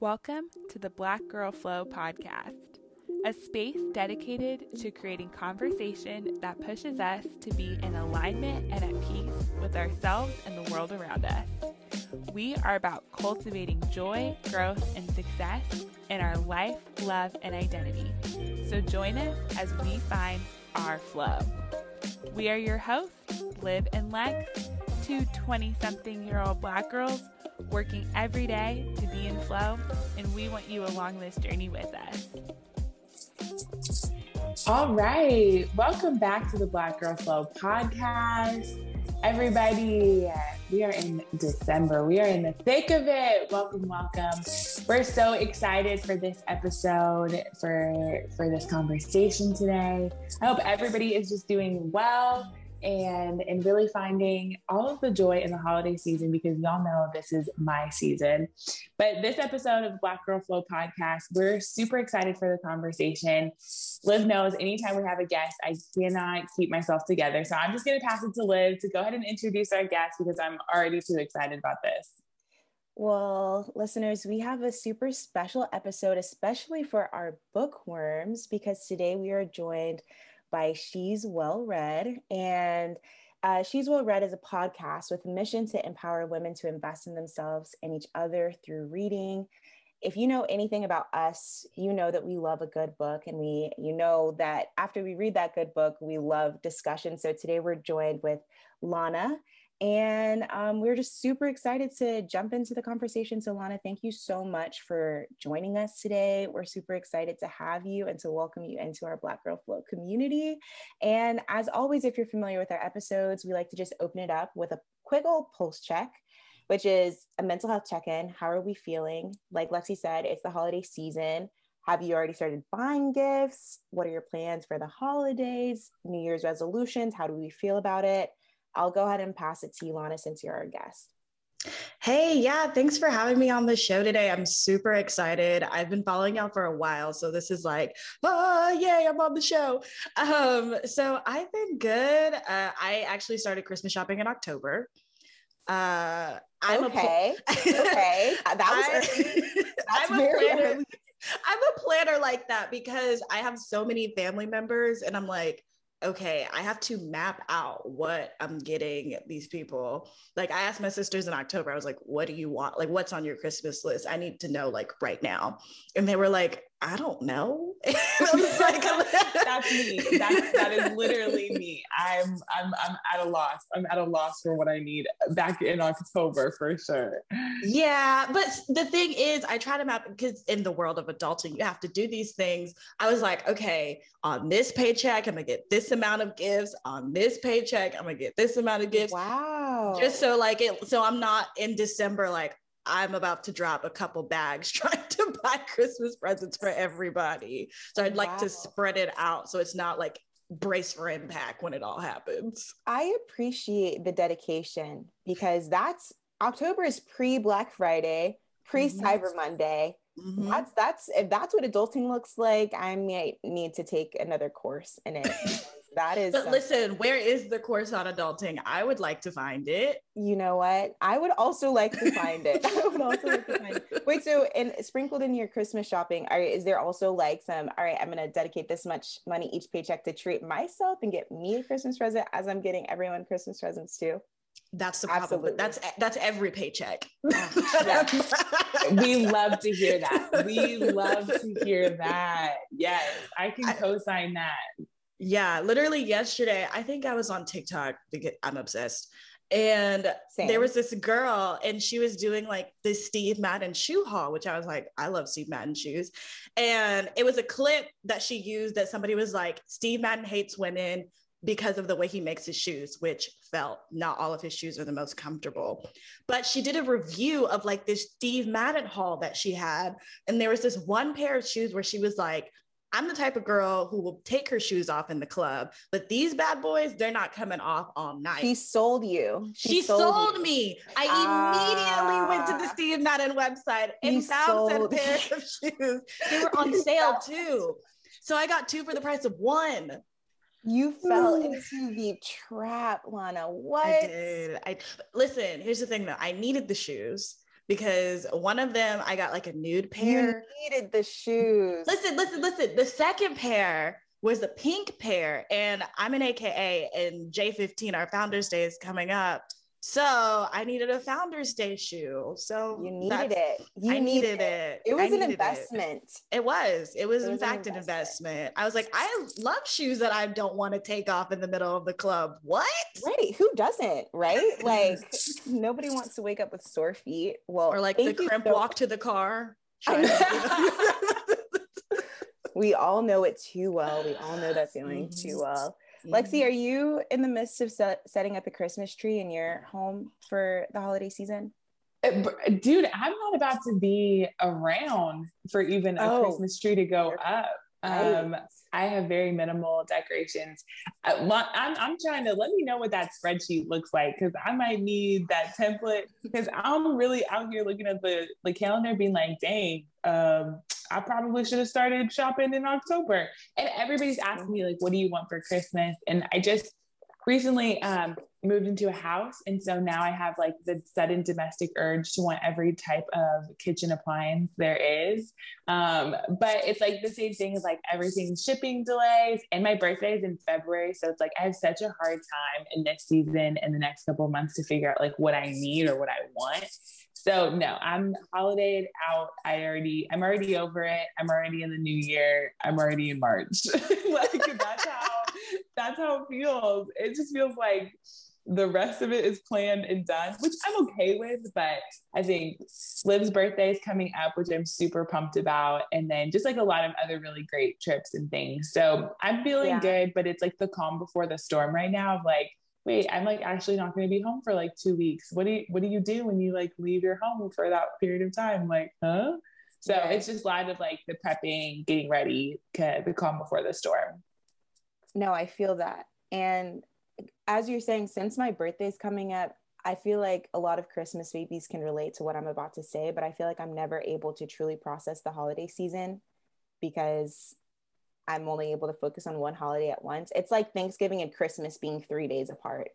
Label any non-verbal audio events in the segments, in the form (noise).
Welcome to the Black Girl Flow podcast, a space dedicated to creating conversation that pushes us to be in alignment and at peace with ourselves and the world around us. We are about cultivating joy, growth, and success in our life, love, and identity. So join us as we find our flow. We are your hosts, Liv and Lex, two 20 something year old black girls working every day to be in flow, and we want you along this journey with us. All right. Welcome back to the Black Girl Flow podcast. Everybody, we are in December. We are in the thick of it. Welcome, welcome. We're so excited for this episode, for for this conversation today. I hope everybody is just doing well and and really finding all of the joy in the holiday season because y'all know this is my season. But this episode of Black Girl Flow podcast, we're super excited for the conversation. Liv knows anytime we have a guest, I cannot keep myself together. So I'm just going to pass it to Liv to go ahead and introduce our guest because I'm already too excited about this. Well, listeners, we have a super special episode, especially for our bookworms, because today we are joined by She's Well Read. And uh, She's Well Read is a podcast with a mission to empower women to invest in themselves and each other through reading. If you know anything about us, you know that we love a good book, and we, you know that after we read that good book, we love discussion. So today we're joined with Lana, and um, we're just super excited to jump into the conversation. So, Lana, thank you so much for joining us today. We're super excited to have you and to welcome you into our Black Girl Flow community. And as always, if you're familiar with our episodes, we like to just open it up with a quick old pulse check, which is a mental health check in. How are we feeling? Like Lexi said, it's the holiday season. Have you already started buying gifts? What are your plans for the holidays? New Year's resolutions? How do we feel about it? I'll go ahead and pass it to you, Lana, since you're our guest. Hey, yeah, thanks for having me on the show today. I'm super excited. I've been following y'all for a while, so this is like, oh, yay, I'm on the show. Um, so I've been good. Uh, I actually started Christmas shopping in October. Uh, I'm okay. A pl- okay, (laughs) that was I, (laughs) I'm a planner. Early. I'm a planner like that because I have so many family members, and I'm like, okay, I have to map out what I'm getting these people. Like I asked my sisters in October, I was like, what do you want? Like, what's on your Christmas list? I need to know like right now. And they were like, I don't know. (laughs) (laughs) like, that's me. That's that is literally (laughs) me. I'm I'm I'm at a loss. I'm at a loss for what I need back in October for sure. Yeah, but the thing is, I try to map because in the world of adulting, you have to do these things. I was like, okay, on this paycheck, I'm gonna get this amount of gifts. On this paycheck, I'm gonna get this amount of gifts. Wow. Just so like it, so I'm not in December like, I'm about to drop a couple bags (laughs) trying to buy Christmas presents for everybody. So I'd like wow. to spread it out so it's not like brace for impact when it all happens. I appreciate the dedication because that's October is pre Black Friday, pre Cyber mm-hmm. Monday. Mm-hmm. That's that's if that's what adulting looks like, I might need to take another course in it. (laughs) that is. But something. listen, where is the course on adulting? I would like to find it. You know what? I would also like to find it. (laughs) I would also like to find it. Wait, so and sprinkled in your Christmas shopping, are, is there also like some? All right, I'm gonna dedicate this much money each paycheck to treat myself and get me a Christmas present as I'm getting everyone Christmas presents too. That's the problem. Absolutely. That's that's every paycheck. (laughs) (laughs) we love to hear that. We love to hear that. Yes, I can co-sign that. Yeah, literally yesterday, I think I was on TikTok because I'm obsessed. And Same. there was this girl, and she was doing like this Steve Madden shoe haul, which I was like, I love Steve Madden shoes. And it was a clip that she used that somebody was like, Steve Madden hates women. because of the way he makes his shoes, which felt not all of his shoes are the most comfortable. But she did a review of like this Steve Madden haul that she had. And there was this one pair of shoes where she was like, I'm the type of girl who will take her shoes off in the club, but these bad boys, they're not coming off all night. She sold you. She, she sold, sold me. I immediately went to the ah. Steve Madden website and found said pairs of (laughs) shoes. They were on sale too. So I got two for the price of one. You fell into the trap, Lana. What? I did. I listen. Here's the thing, though. I needed the shoes because one of them I got like a nude pair. You needed the shoes. Listen, listen, listen. The second pair was the pink pair, and I'm an AKA, and J15, our Founders Day is coming up. So I needed a Founders Day shoe. So you needed it. You I needed, it. it. was an investment. It. it. was. It was, it in was fact an investment. an investment. I was like, I love shoes that I don't want to take off in the middle of the club. What? Right. Who doesn't? Right. (laughs) Like nobody wants to wake up with sore feet. Well, or like the crimp so- walk to the car. (laughs) (laughs) we all know it too well. We all know that feeling mm-hmm. too well. Lexi, are you in the midst of set, setting up a Christmas tree in your home for the holiday season? Uh, dude, I'm not about to be around for even a oh, Christmas tree to go up. Um, I have very minimal decorations. Uh, I'm, I'm trying to let me know what that spreadsheet looks like because I might need that template because I'm really out here looking at the, the calendar being like, dang, um, I probably should have started shopping in October. And everybody's asking me, like, what do you want for Christmas? And I just recently um, moved into a house. And so now I have like the sudden domestic urge to want every type of kitchen appliance there is. Um, but it's like the same thing as like everything's shipping delays. And my birthday is in February. So it's like I have such a hard time in this season and the next couple months to figure out like what I need or what I want. So no, I'm holidayed out. I already, I'm already over it. I'm already in the new year. I'm already in March. (laughs) like that's how that's how it feels. It just feels like the rest of it is planned and done, which I'm okay with. But I think Liv's birthday is coming up, which I'm super pumped about. And then just like a lot of other really great trips and things. So I'm feeling yeah. good, but it's like the calm before the storm right now of like, wait, I'm like actually not going to be home for like two weeks. What do you, what do you do when you like leave your home for that period of time? Like, huh? So yeah. it's just a lot of like the prepping, getting ready, the calm before the storm. No, I feel that. And as you're saying, since my birthday's coming up, I feel like a lot of Christmas babies can relate to what I'm about to say, but I feel like I'm never able to truly process the holiday season because I'm only able to focus on one holiday at once. It's like Thanksgiving and Christmas being three days apart.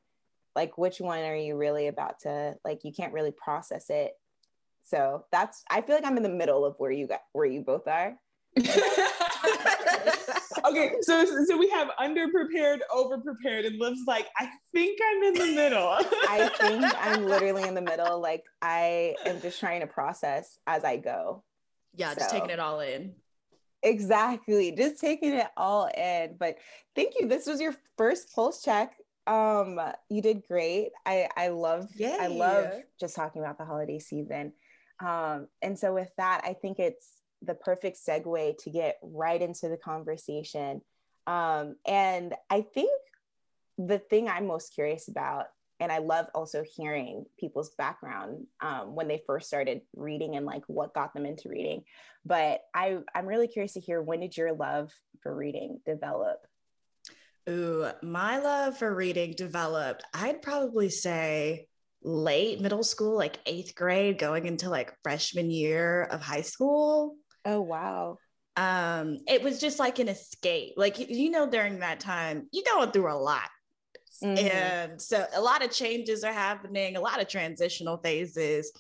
Like, which one are you really about to like? You can't really process it. So that's. I feel like I'm in the middle of where you got where you both are. (laughs) okay, so so we have underprepared, overprepared, and Liv's like, I think I'm in the middle. (laughs) I think I'm literally in the middle. Like I am just trying to process as I go. Yeah, so. just taking it all in. Exactly. Just taking it all in. But thank you. This was your first pulse check. Um, you did great. I I love Yay. I love just talking about the holiday season. Um, and so with that, I think it's the perfect segue to get right into the conversation. Um, and I think the thing I'm most curious about and I love also hearing people's background um, when they first started reading and like what got them into reading. But I, I'm really curious to hear when did your love for reading develop? Ooh, my love for reading developed, I'd probably say late middle school, like eighth grade, going into like freshman year of high school. Oh, wow. Um, it was just like an escape. Like, you know, during that time, you're going through a lot Mm-hmm. And so a lot of changes are happening, a lot of transitional phases.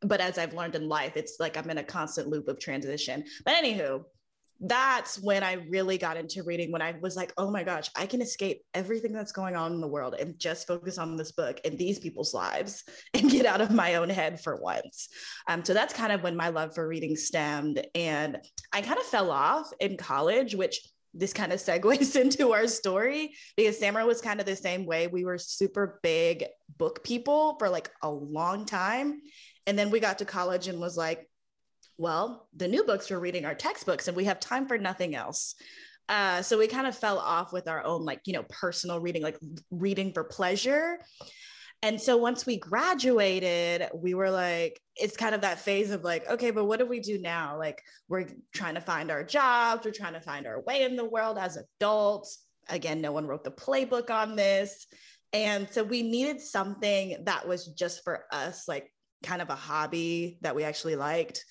But as I've learned in life, it's like I'm in a constant loop of transition. But anywho, that's when I really got into reading when I was like, oh my gosh, I can escape everything that's going on in the world and just focus on this book and these people's lives (laughs) and get out of my own head for once. Um, so that's kind of when my love for reading stemmed. And I kind of fell off in college, which this kind of segues (laughs) into our story because Samara was kind of the same way. We were super big book people for like a long time. And then we got to college and was like, well, the new books we're reading are textbooks and we have time for nothing else. Uh, so we kind of fell off with our own, like, you know, personal reading, like reading for pleasure. And so once we graduated, we were like, it's kind of that phase of like, okay, but what do we do now? Like, we're trying to find our jobs, we're trying to find our way in the world as adults. Again, no one wrote the playbook on this. And so we needed something that was just for us, like kind of a hobby that we actually liked.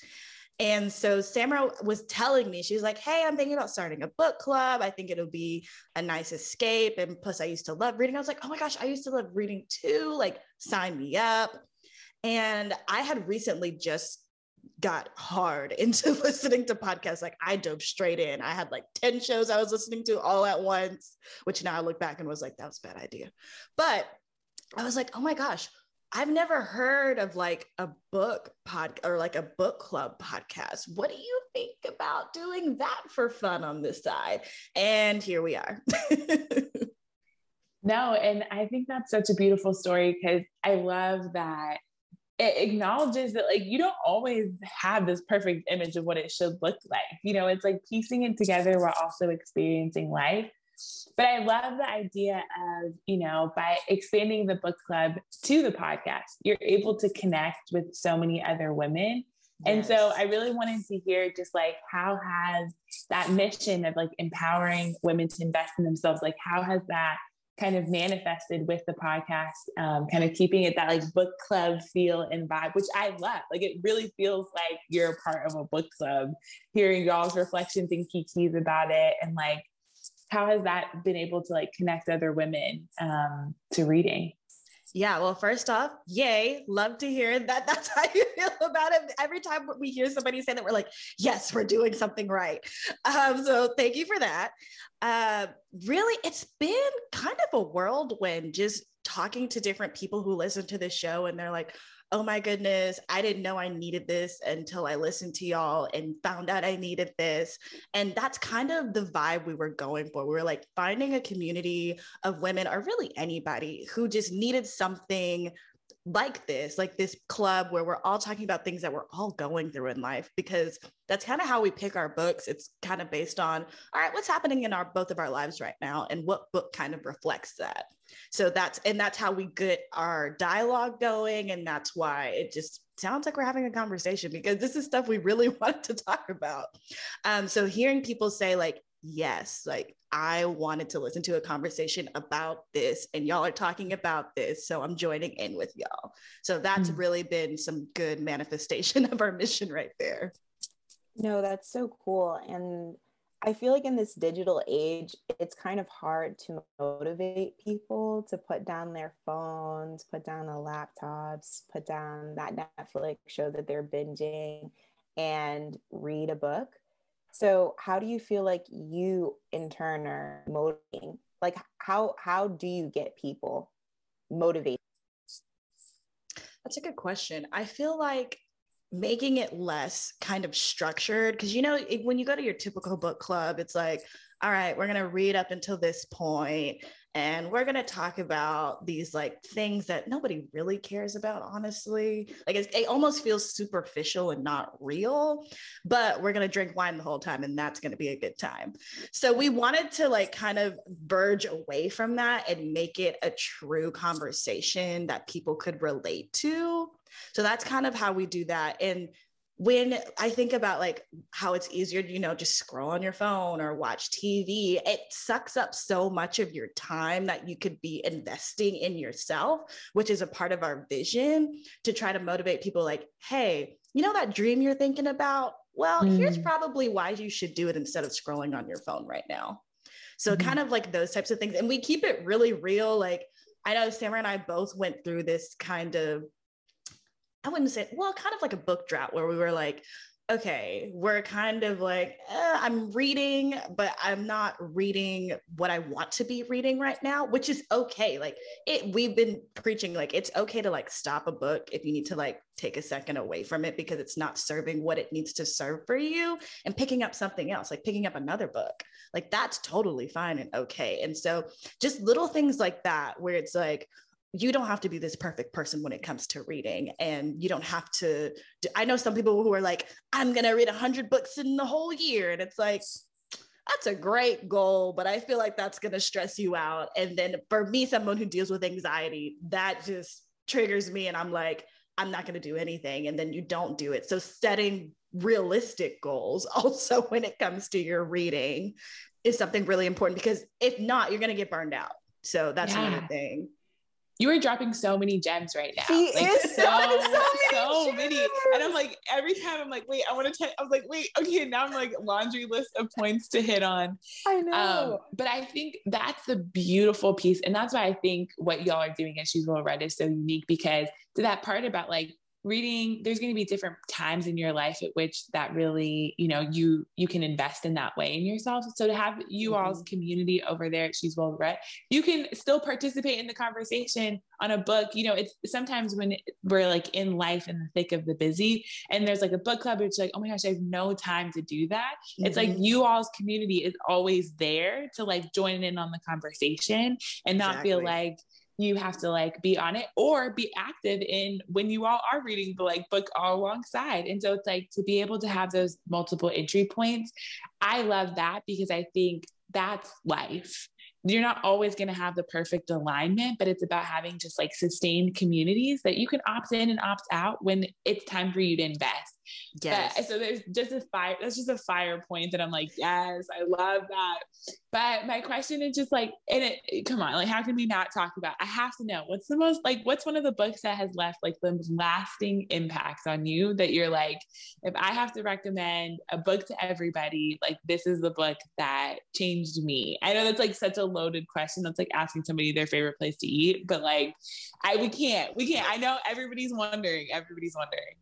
And so Samara was telling me, she was like, Hey, I'm thinking about starting a book club. I think it'll be a nice escape. And plus, I used to love reading. I was like, Oh my gosh, I used to love reading too. Like, sign me up. And I had recently just got hard (laughs) into listening to podcasts. Like, I dove straight in. I had like 10 shows I was listening to all at once, which now I look back and was like, That was a bad idea. But I was like, Oh my gosh, I've never heard of like a book pod or like a book club podcast. What do you think about doing that for fun on this side? And here we are. (laughs) no, and I think that's such a beautiful story because I love that it acknowledges that like you don't always have this perfect image of what it should look like. You know, it's like piecing it together while also experiencing life but I love the idea of, you know, by expanding the book club to the podcast, you're able to connect with so many other women. Yes. And so I really wanted to hear just like how has that mission of like empowering women to invest in themselves, like how has that kind of manifested with the podcast, um, kind of keeping it that like book club feel and vibe, which I love. Like it really feels like you're a part of a book club, hearing y'all's reflections and kikis about it and like how has that been able to like connect other women um, to reading? Yeah, well, first off, yay. Love to hear that (laughs) that's how you feel about it. Every time we hear somebody say that, we're like, yes, we're doing something right. Um, so thank you for that. Uh, really, it's been kind of a whirlwind just talking to different people who listen to the show and they're like, oh my goodness, I didn't know I needed this until I listened to y'all and found out I needed this. And that's kind of the vibe we were going for. We were like finding a community of women or really anybody who just needed something like this, like this club where we're all talking about things that we're all going through in life, because that's kind of how we pick our books. It's kind of based on, all right, what's happening in our both of our lives right now, and what book kind of reflects that. So that's and that's how we get our dialogue going, and that's why it just sounds like we're having a conversation because this is stuff we really (laughs) wanted to talk about. Um, so hearing people say like, yes, like I wanted to listen to a conversation about this, and y'all are talking about this. So I'm joining in with y'all. So that's mm-hmm. really been some good manifestation (laughs) of our mission right there. No, that's so cool. And I feel like in this digital age, it's kind of hard to motivate people to put down their phones, put down the laptops, put down that Netflix show that they're binging, and read a book so how do you feel like you in turn are motivating? Like how how do you get people motivated? That's a good question. I feel like making it less kind of structured because you know when you go to your typical book club it's like all right we're going to read up until this point and we're going to talk about these like things that nobody really cares about honestly. Like it almost feels superficial and not real but we're going to drink wine the whole time and that's going to be a good time. So we wanted to like kind of verge away from that and make it a true conversation that people could relate to. So that's kind of how we do that. And when I think about like how it's easier to, you know, just scroll on your phone or watch TV, it sucks up so much of your time that you could be investing in yourself, which is a part of our vision to try to motivate people like, hey, you know that dream you're thinking about? Well, mm. here's probably why you should do it instead of scrolling on your phone right now. So, mm. kind of like those types of things. And we keep it really real. Like, I know Samara and I both went through this kind of I wouldn't say, well, kind of like a book drought where we were like, okay, we're kind of like, eh, I'm reading, but I'm not reading what I want to be reading right now, which is okay. Like it, we've been preaching like it's okay to like stop a book if you need to like take a second away from it because it's not serving what it needs to serve for you and picking up something else, like picking up another book. Like that's totally fine and okay. And so just little things like that where it's like, you don't have to be this perfect person when it comes to reading and you don't have to i know some people who are like i'm going to read 100 books in the whole year and it's like that's a great goal, but I feel like that's going to stress you out. And then for me, someone who deals with anxiety, that just triggers me. And I'm like, I'm not going to do anything. And then you don't do it. So setting realistic goals (laughs) also when it comes to your reading is something really important because if not, you're going to get burned out. So that's yeah. another thing you are dropping so many gems right now. She like, is (laughs) so, so, many, so many. And I'm like, every time I'm like, wait, I want to tell. I was like, wait, okay, now I'm like laundry list of points to hit on. I know. Um, but I think that's the beautiful piece. And that's why I think what y'all are doing at She's Well Read is so unique because to that part about like reading there's going to be different times in your life at which that really you know you you can invest in that way in yourself so to have you mm-hmm. all's community over there at she's well read you can still participate in the conversation on a book you know it's sometimes when we're like in life in the thick of the busy and there's like a book club it's like oh my gosh i have no time to do that mm-hmm. it's like mm-hmm. you all's community is always there to like join in on the conversation and not exactly. feel like you have to like be on it or be active in when you all are reading the like book all alongside. And so it's like to be able to have those multiple entry points. I love that because I think that's life. You're not always going to have the perfect alignment, but it's about having just like sustained communities that you can opt in and opt out when it's time for you to invest. Yes. But, so there's just a fire. That's just a fire point that I'm like, yes, I love that. But my question is just like, and it, come on, like, how can we not talk about? I have to know what's the most like, what's one of the books that has left like the lasting impacts on you that you're like, if I have to recommend a book to everybody, like this is the book that changed me. I know that's like such a loaded question. That's like asking somebody their favorite place to eat, but like, I we can't, we can't. I know everybody's wondering. Everybody's wondering.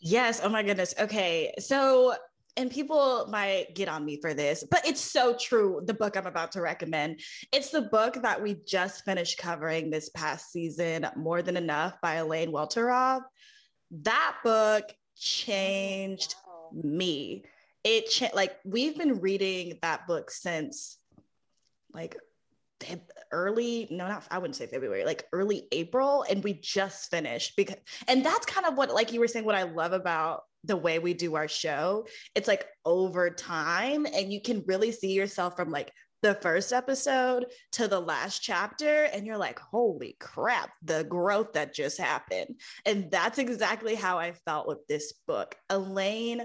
Yes. Oh my goodness. Okay. So, and people might get on me for this, but it's so true. The book I'm about to recommend. It's the book that we just finished covering this past season, More Than Enough by Elaine Welteroth. That book changed me. It cha- like we've been reading that book since like early no not i wouldn't say february like early april and we just finished because and that's kind of what like you were saying what i love about the way we do our show it's like over time and you can really see yourself from like the first episode to the last chapter and you're like holy crap the growth that just happened. And that's exactly how i felt with this book. Elaine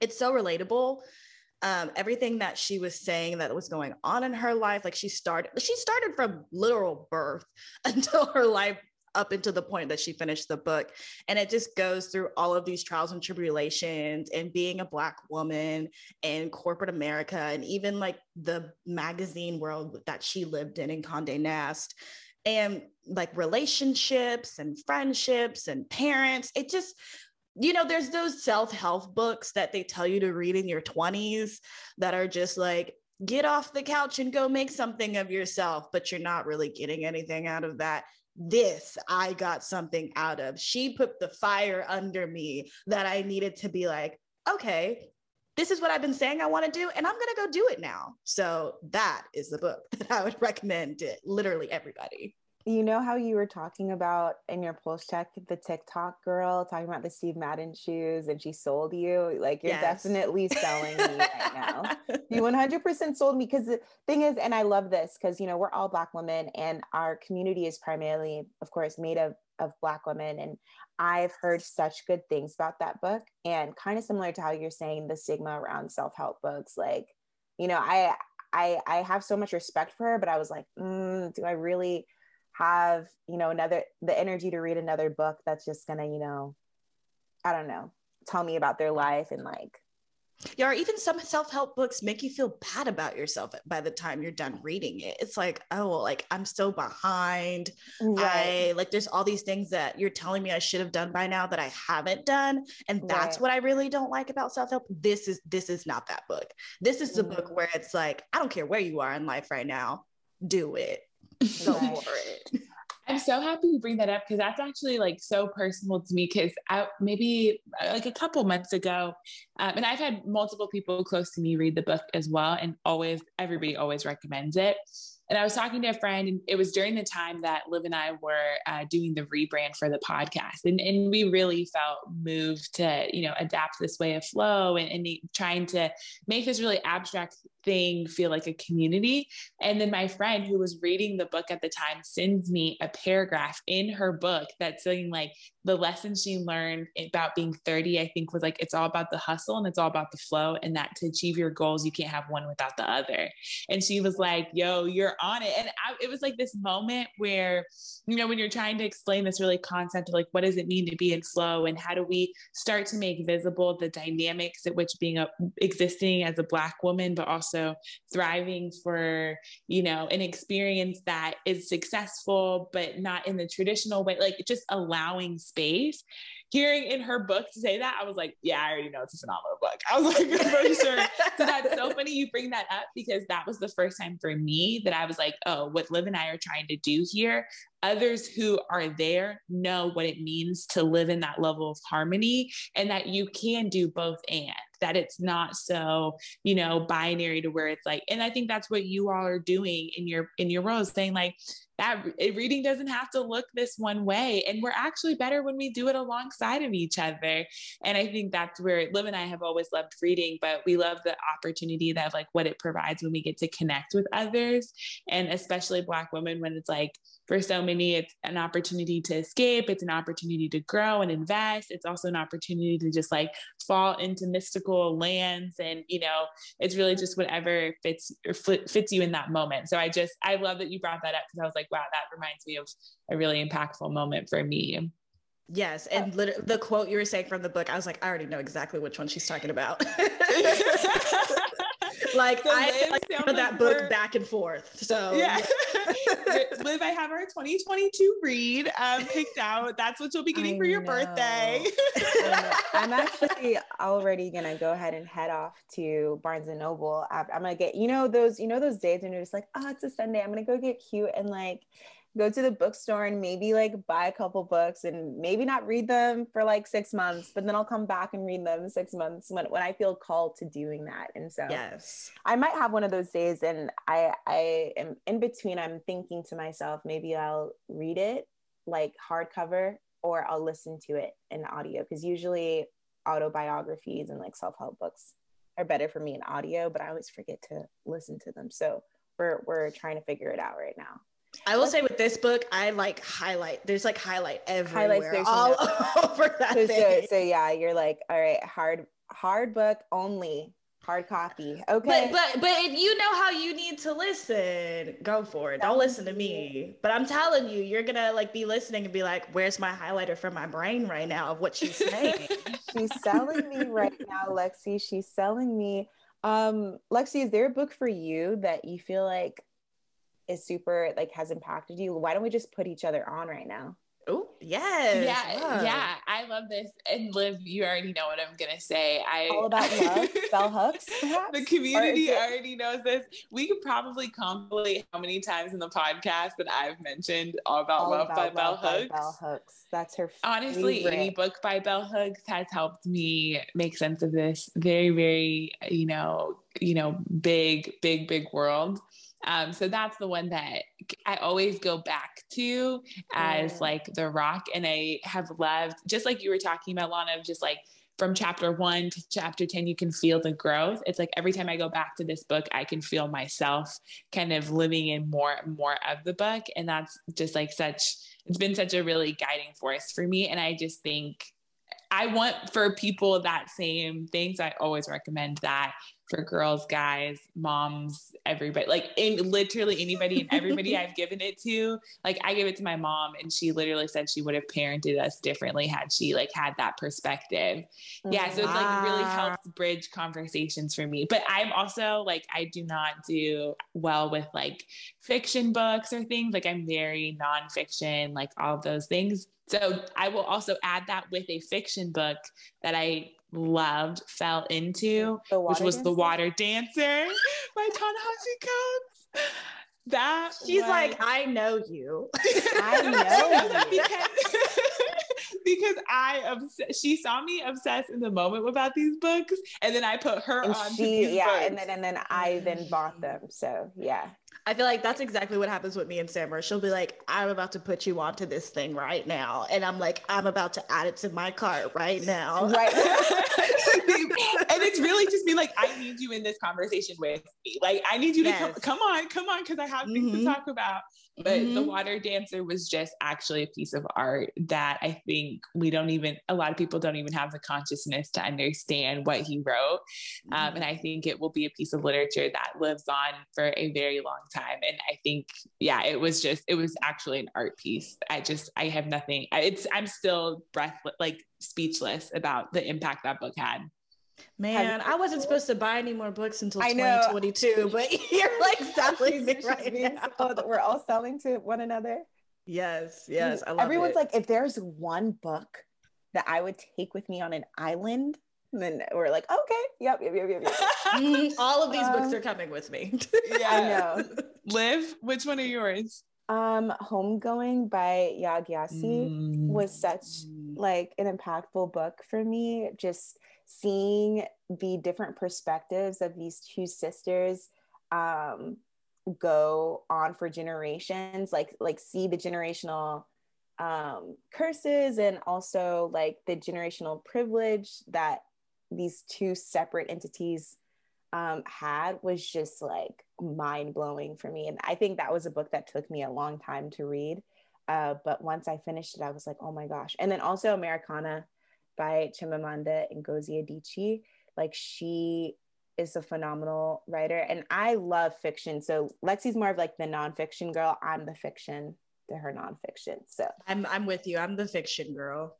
it's so relatable um, everything that she was saying that was going on in her life like she started she started from literal birth (laughs) until her life up until the point that she finished the book. And it just goes through all of these trials and tribulations and being a black woman in corporate america and even like the magazine world that she lived in in conde nast and like relationships and friendships and parents. It just you know, there's those self help books that they tell you to read in your 20s that are just like, get off the couch and go make something of yourself, but you're not really getting anything out of that. This I got something out of. She put the fire under me that I needed to be like, okay, this is what I've been saying I want to do, and I'm going to go do it now. So that is the book (laughs) that I would recommend to literally everybody you know how you were talking about in your pulse check the TikTok girl talking about the Steve Madden shoes and she sold you? Like you're yes. definitely selling me right now. You (laughs) 100% sold me because the thing is, and I love this because you know we're all Black women and our community is primarily, of course, made of of Black women, and I've heard such good things about that book. And kind of similar to how you're saying the stigma around self help books, like you know, I I I have so much respect for her, but I was like, mm, do I really? Have you know another the energy to read another book that's just gonna you know i don't know tell me about their life and like yeah, or even some self-help books make you feel bad about yourself by the time you're done reading it. It's like, oh, like I'm so behind. Right. I like there's all these things that you're telling me I should have done by now that I haven't done. And that's right. what I really don't like about self-help. This is this is not that book. This is the mm-hmm. book where it's like, I don't care where you are in life right now, do it. Go (laughs) for it. I'm so happy you bring that up because that's actually like so personal to me. Because maybe uh, like a couple months ago, um, and I've had multiple people close to me read the book as well, and always everybody always recommends it. And I was talking to a friend, and it was during the time that Liv and I were uh, doing the rebrand for the podcast. And, and we really felt moved to, you know, adapt this way of flow and, and trying to make this really abstract thing feel like a community. And then my friend who was reading the book at the time sends me a paragraph in her book that's saying like the lesson she learned about being 30, I think was like it's all about the hustle and it's all about the flow and that to achieve your goals, you can't have one without the other. And she was like, yo, you're on it. And I, it was like this moment where, you know, when you're trying to explain this really concept of like, what does it mean to be in flow and how do we start to make visible the dynamics at which being a, existing as a Black woman, but also also thriving for you know an experience that is successful but not in the traditional way like just allowing space hearing in her book to say that, I was like, yeah, I already know it's a phenomenal book. I was like, (laughs) for sure. so that's so funny you bring that up because that was the first time for me that I was like, oh, what Liv and I are trying to do here, others who are there know what it means to live in that level of harmony and that you can do both and that it's not so you know binary to where it's like and i think that's what you all are doing in your in your roles saying like that reading doesn't have to look this one way and we're actually better when we do it alongside of each other. And i think that's where liv and i have always loved reading but we love the opportunity that like what it provides when we get to connect with others and especially black women when it's like for so many, it's an opportunity to escape, it's an opportunity to grow and invest. It's also an opportunity to just like fall into mystical lands. And, you know, it's really just whatever fits or fits you in that moment. So I just, I love that you brought that up because I was like, wow, that reminds me of a really impactful moment for me. Yes, and oh. the quote you were saying from the book, I was like, I already know exactly which one she's talking about. (laughs) (laughs) (laughs) like so I like that like book back and forth. So yeah, (laughs) Liv, I have our 2022 read um, picked out. That's what you'll be getting I for your know. birthday. I'm actually already gonna go ahead and head off to Barnes and Noble. I'm gonna get you know those you know those days when you're just like, oh, it's a Sunday. I'm gonna go get cute and like go to the bookstore and maybe like buy a couple books and maybe not read them for like six months, but then I'll come back and read them six months when, when I feel called to doing that. And so yes, I might have one of those days and I I am in between, I'm thinking to myself, maybe I'll read it like hardcover or I'll listen to it in audio because usually autobiographies and like self-help books are better for me in audio, but I always forget to listen to them. So we're we're trying to figure it out right now. I will say with this book, I like highlight. There's like highlight everywhere, Highlights, all (laughs) over that so, thing. So, so yeah, you're like, all right, hard hard book only, hard copy. Okay, but but but if you know how you need to listen, go for it. Don't listen to me. But I'm telling you, you're gonna like be listening and be like, where's my highlighter for my brain right now of what she's saying? (laughs) she's selling me right now, Lexi. She's selling me. Um, Lexi, is there a book for you that you feel like is super like has impacted you why don't we just put each other on right now Oh yes, yeah, yeah. I love this. And Liv, you already know what I'm gonna say. I all about (laughs) love, bell hooks. Perhaps? the community it... already knows this. We could probably compilate how many times in the podcast that I've mentioned all about all love about by love Bell Hooks. Bell Hooks. That's her. Honestly, favorite. any book by Bell Hooks has helped me make sense of this very, very, you know, you know, big, big, big world. Um, so that's the one that I always go back to as yeah. like the rock. And I have loved, just like you were talking about, Lana, of just like from chapter one to chapter 10, you can feel the growth. It's like every time I go back to this book, I can feel myself kind of living in more and more of the book. And that's just like such, it's been such a really guiding force for me. And I just think I want for people that same things. I always recommend that for girls, guys, moms, everybody, like in literally anybody and everybody (laughs) I've given it to. Like I gave it to my mom and she literally said she would have parented us differently had she like had that perspective. Oh, yeah. So it's like really helps bridge conversations for me. But I'm also like, I do not do well with like fiction books or things. Like I'm very nonfiction, like all of those things. So I will also add that with a fiction book that I loved, fell into, which was Dancer? The Water Dancer by Ta-Nehisi Coates. That she's was... like, I know you. (laughs) I know you. because, (laughs) because I obs- she saw me obsessed in the moment about these books, and then I put her and on. She, yeah, books. and then and then I then bought them. So yeah. I feel like that's exactly what happens with me and Samara. She'll be like, I'm about to put you onto this thing right now. And I'm like, I'm about to add it to my cart right now. Right. (laughs) and it's really just me like, I need you in this conversation with me. Like, I need you yes. to come, come on, come on, because I have things mm-hmm. to talk about. But mm-hmm. the water dancer was just actually a piece of art that I think we don't even, a lot of people don't even have the consciousness to understand what he wrote. Mm-hmm. Um, and I think it will be a piece of literature that lives on for a very long time. And I think, yeah, it was just, it was actually an art piece. I just, I have nothing, it's, I'm still breathless, like speechless about the impact that book had. Man, I wasn't supposed to buy any more books until 2022, but (laughs) (laughs) you're like (laughs) selling me right now. So oh, that we're all selling to one another. Yes, yes. I love Everyone's it. like, if there's one book that I would take with me on an island, then we're like, okay, yep, yep, yep, yep. yep. (laughs) All of these um, books are coming with me. yeah, I know. (laughs) Liv, which one are yours? Um, Homegoing by Yaa Gyasi mm. was such like an impactful book for me. Just seeing the different perspectives of these two sisters um, go on for generations like like see the generational um, curses and also like the generational privilege that these two separate entities um, had was just like mind blowing for me. And I think that was a book that took me a long time to read. Uh, but once I finished it, I was like, oh my gosh. And then also Americanah by Chimamanda Ngozi Adichie. Like she is a phenomenal writer, and I love fiction. So Lexi's more of like the nonfiction girl. I'm the fiction to her nonfiction. So I'm I'm with you. I'm the fiction girl.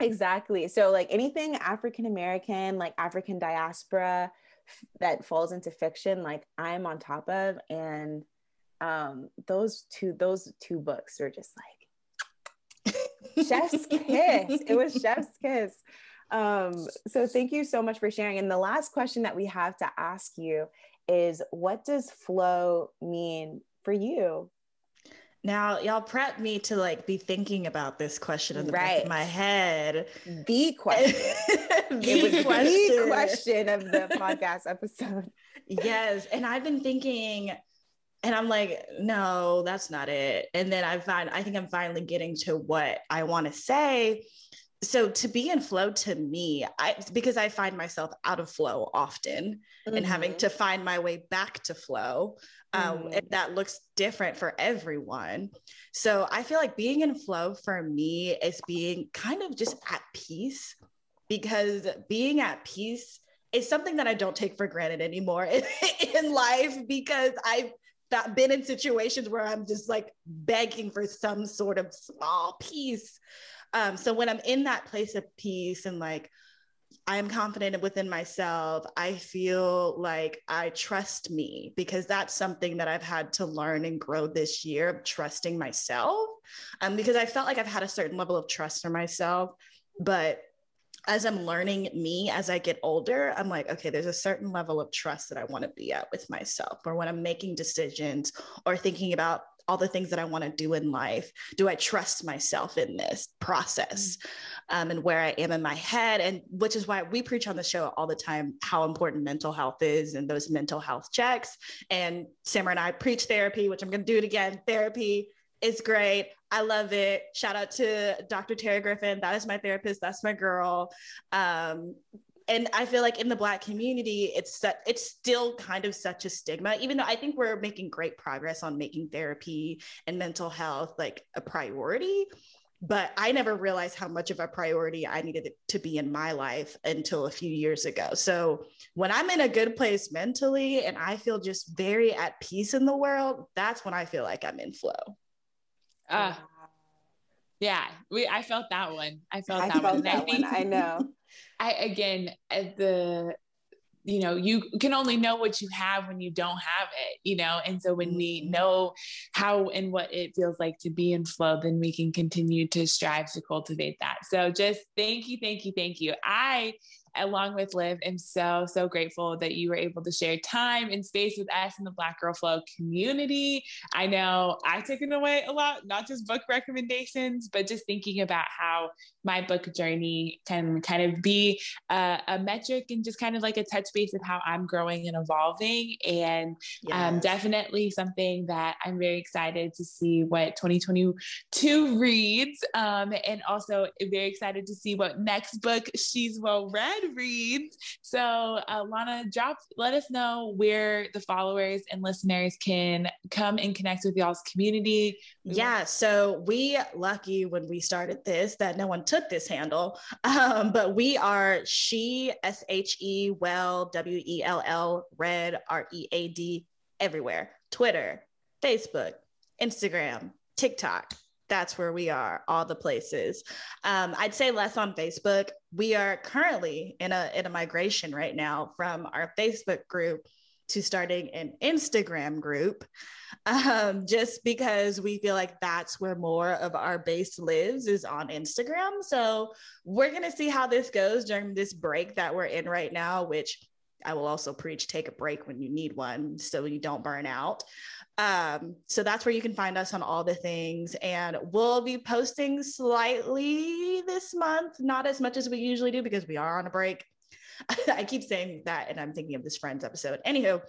Exactly. So like anything African American, like African diaspora f- that falls into fiction, like I'm on top of, and um, those two those two books are just like (laughs) chef's kiss. It was chef's kiss. Um, so thank you so much for sharing. And the last question that we have to ask you is what does flow mean for you? Now, y'all prep me to like be thinking about this question in the right. back of my head. The question. (laughs) (laughs) the, question. the question of the podcast episode. Yes. And I've been thinking and i'm like no that's not it and then i find i think i'm finally getting to what i want to say so to be in flow to me i because i find myself out of flow often mm-hmm. and having to find my way back to flow um, mm-hmm. that looks different for everyone so i feel like being in flow for me is being kind of just at peace because being at peace is something that I don't take for granted anymore in, (laughs) in life because I've that been in situations where I'm just like begging for some sort of small peace. Um, so when I'm in that place of peace and like I am confident within myself, I feel like I trust me because that's something that I've had to learn and grow this year, trusting myself. Um, because I felt like I've had a certain level of trust for myself, but as I'm learning me as I get older, I'm like, okay, there's a certain level of trust that I want to be at with myself, or when I'm making decisions or thinking about all the things that I want to do in life. Do I trust myself in this process um, and where I am in my head? And which is why we preach on the show all the time how important mental health is and those mental health checks. And Samara and I preach therapy, which I'm going to do it again. Therapy is great. I love it. Shout out to Dr. Tara Griffin. That is my therapist. That's my girl. Um, and I feel like in the Black community, it's it's still kind of such a stigma. Even though I think we're making great progress on making therapy and mental health like a priority, but I never realized how much of a priority I needed it to be in my life until a few years ago. So when I'm in a good place mentally and I feel just very at peace in the world, that's when I feel like I'm in flow. Uh, yeah, we I felt that one. I felt I that felt one. That I think one. I know. (laughs) I again at the you know you can only know what you have when you don't have it you know and so when we mm-hmm. know how and what it feels like to be in flow then we can continue to strive to cultivate that so just thank you thank you thank you i along with Liv, am so, so grateful that you were able to share time and space with us in the Black Girl Flow community. I know I've taken away a lot, not just book recommendations, but just thinking about how my book journey can kind of be a, a metric and just kind of like a touch base of how I'm growing and evolving. And yes. um, definitely something that I'm very excited to see what 2022 reads. Um, and also very excited to see what next book She's Well Read reads. So, uh, Lana, drop, let us know where the followers and listeners can come and connect with y'all's community. Yeah. So, we lucky when we started this that no one took this handle. (laughs) Um, but we are she, S H E, well, W E L L, read, R E A D, everywhere Twitter, Facebook, Instagram, TikTok. That's where we are, all the places. Um, I'd say less on Facebook. We are currently in a in a migration right now from our Facebook group to starting an Instagram group, um, just because we feel like that's where more of our base lives is on Instagram. So we're going to see how this goes during this break that we're in right now, which I will also preach take a break when you need one so you don't burn out. Um, so that's where you can find us on all the things. And we'll be posting slightly this month, not as much as we usually do because we are on a break. (laughs) I keep saying that, and I'm thinking of this Friends episode. Anywho,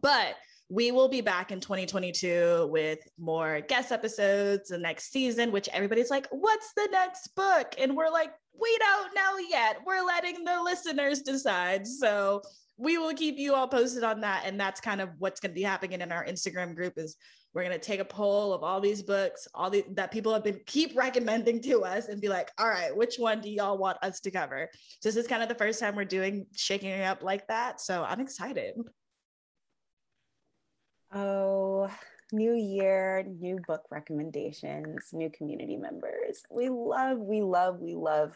but we will be back in 2022 with more guest episodes the next season, which everybody's like, what's the next book? And we're like, we don't know yet. We're letting the listeners decide. So we will keep you all posted on that. And that's kind of what's going to be happening in our Instagram group is we're going to take a poll of all these books, all the that people have been keep recommending to us and be like, all right, which one do y'all want us to cover? So this is kind of the first time we're doing shaking it up like that. So I'm excited. Oh, new year, new book recommendations, new community members. We love, we love, we love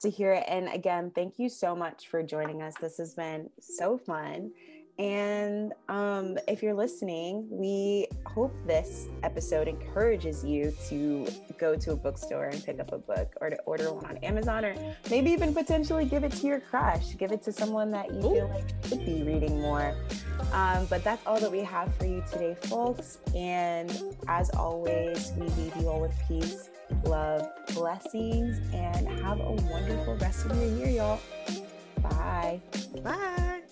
to hear it. And again, thank you so much for joining us. This has been so fun. And um, if you're listening, we hope this episode encourages you to go to a bookstore and pick up a book or to order one on Amazon or maybe even potentially give it to your crush, give it to someone that you feel like should be reading more. Um, but that's all that we have for you today, folks. And as always, we with peace, love, blessings, and have a wonderful rest of your year, y'all. Bye. Bye.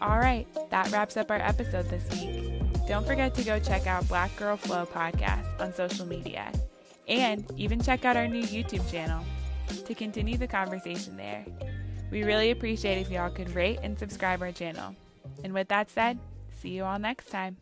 All right, that wraps up our episode this week. Don't forget to go check out Black Girl Flow podcast on social media and even check out our new YouTube channel to continue the conversation there. We really appreciate if y'all could rate and subscribe our channel. And with that said, see you all next time.